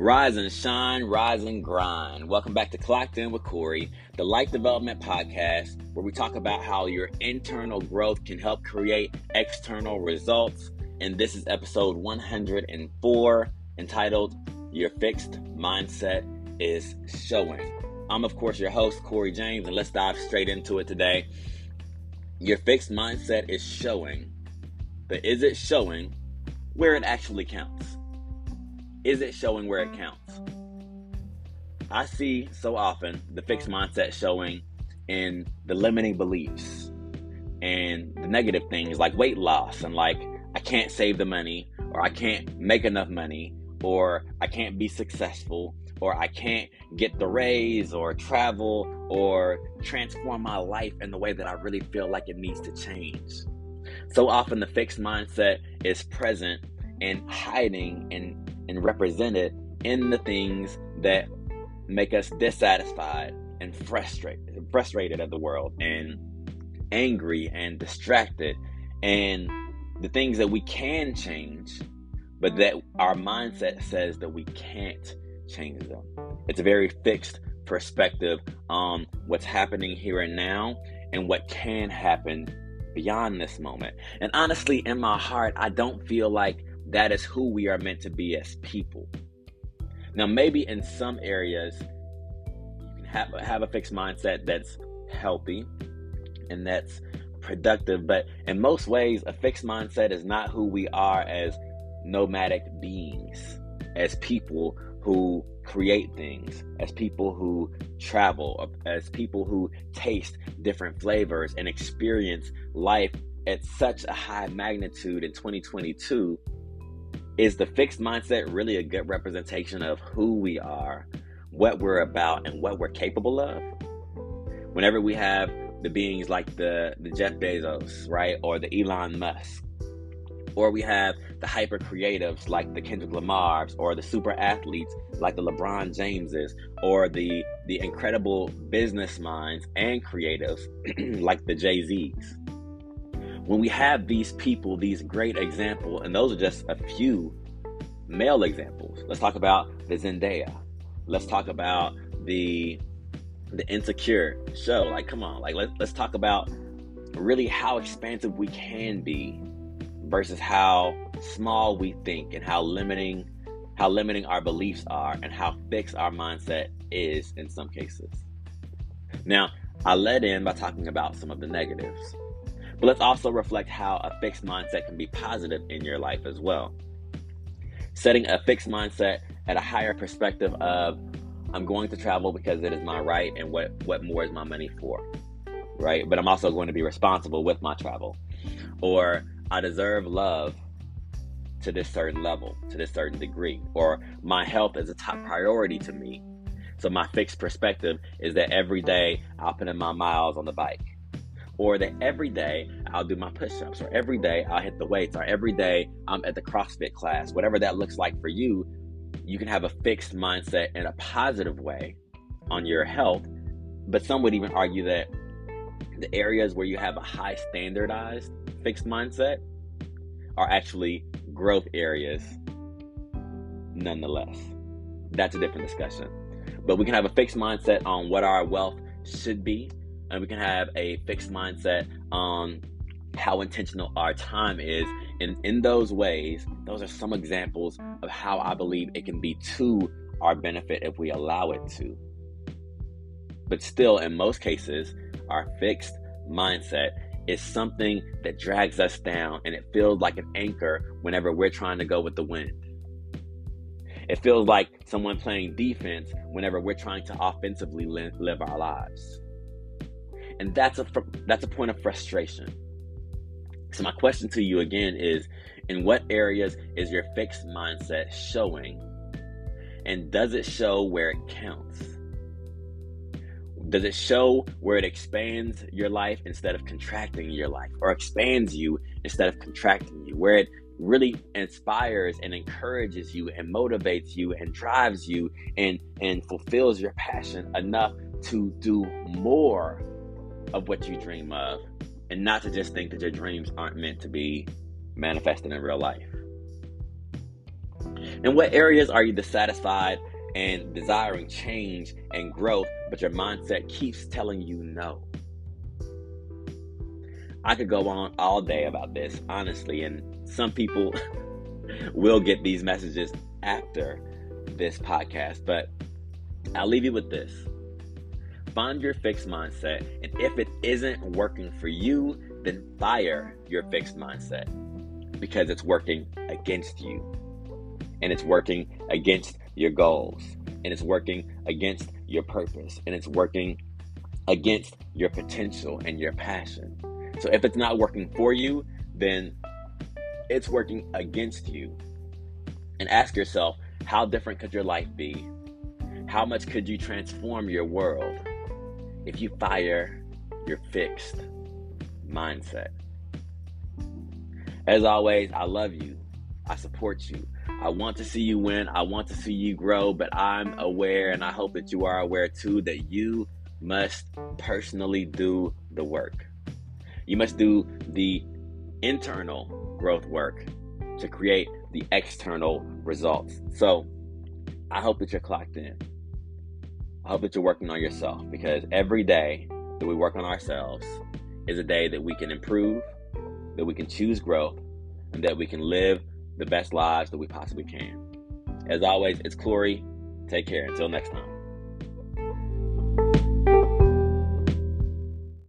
Rise and shine, rise and grind. Welcome back to Clocked In with Corey, the Life Development Podcast, where we talk about how your internal growth can help create external results. And this is episode 104, entitled Your Fixed Mindset is Showing. I'm, of course, your host, Corey James, and let's dive straight into it today. Your fixed mindset is showing, but is it showing where it actually counts? Is it showing where it counts? I see so often the fixed mindset showing in the limiting beliefs and the negative things like weight loss and like I can't save the money or I can't make enough money or I can't be successful or I can't get the raise or travel or transform my life in the way that I really feel like it needs to change. So often the fixed mindset is present and hiding and and represented in the things that make us dissatisfied and frustrated, frustrated at the world and angry and distracted and the things that we can change, but that our mindset says that we can't change them. It's a very fixed perspective on what's happening here and now and what can happen beyond this moment. And honestly, in my heart, I don't feel like that is who we are meant to be as people. Now, maybe in some areas, you can have, have a fixed mindset that's healthy and that's productive, but in most ways, a fixed mindset is not who we are as nomadic beings, as people who create things, as people who travel, as people who taste different flavors and experience life at such a high magnitude in 2022 is the fixed mindset really a good representation of who we are, what we're about, and what we're capable of? Whenever we have the beings like the, the Jeff Bezos, right, or the Elon Musk, or we have the hyper creatives like the Kendrick Lamars, or the super athletes like the LeBron Jameses, or the the incredible business minds and creatives like the Jay Z's when we have these people, these great examples, and those are just a few male examples. Let's talk about the Zendaya. Let's talk about the the insecure show. Like, come on, like let, let's talk about really how expansive we can be versus how small we think and how limiting how limiting our beliefs are and how fixed our mindset is in some cases. Now, I led in by talking about some of the negatives. But let's also reflect how a fixed mindset can be positive in your life as well. Setting a fixed mindset at a higher perspective of I'm going to travel because it is my right and what, what more is my money for? Right? But I'm also going to be responsible with my travel. Or I deserve love to this certain level, to this certain degree. Or my health is a top priority to me. So my fixed perspective is that every day I'll put in my miles on the bike or that every day I'll do my push ups, or every day I'll hit the weights, or every day I'm at the CrossFit class, whatever that looks like for you, you can have a fixed mindset in a positive way on your health. But some would even argue that the areas where you have a high standardized fixed mindset are actually growth areas nonetheless. That's a different discussion. But we can have a fixed mindset on what our wealth should be and we can have a fixed mindset on how intentional our time is. And in those ways, those are some examples of how I believe it can be to our benefit if we allow it to. But still, in most cases, our fixed mindset is something that drags us down and it feels like an anchor whenever we're trying to go with the wind. It feels like someone playing defense whenever we're trying to offensively live our lives and that's a that's a point of frustration. So my question to you again is in what areas is your fixed mindset showing? And does it show where it counts? Does it show where it expands your life instead of contracting your life or expands you instead of contracting you? Where it really inspires and encourages you and motivates you and drives you and and fulfills your passion enough to do more of what you dream of and not to just think that your dreams aren't meant to be manifested in real life. In what areas are you dissatisfied and desiring change and growth, but your mindset keeps telling you no? I could go on all day about this, honestly, and some people will get these messages after this podcast, but I'll leave you with this. Find your fixed mindset, and if it isn't working for you, then fire your fixed mindset because it's working against you and it's working against your goals and it's working against your purpose and it's working against your potential and your passion. So if it's not working for you, then it's working against you. And ask yourself, how different could your life be? How much could you transform your world if you fire your fixed mindset? As always, I love you. I support you. I want to see you win. I want to see you grow, but I'm aware, and I hope that you are aware too, that you must personally do the work. You must do the internal growth work to create the external results. So I hope that you're clocked in. I hope that you're working on yourself because every day that we work on ourselves is a day that we can improve, that we can choose growth, and that we can live the best lives that we possibly can. As always, it's Corey. Take care. Until next time.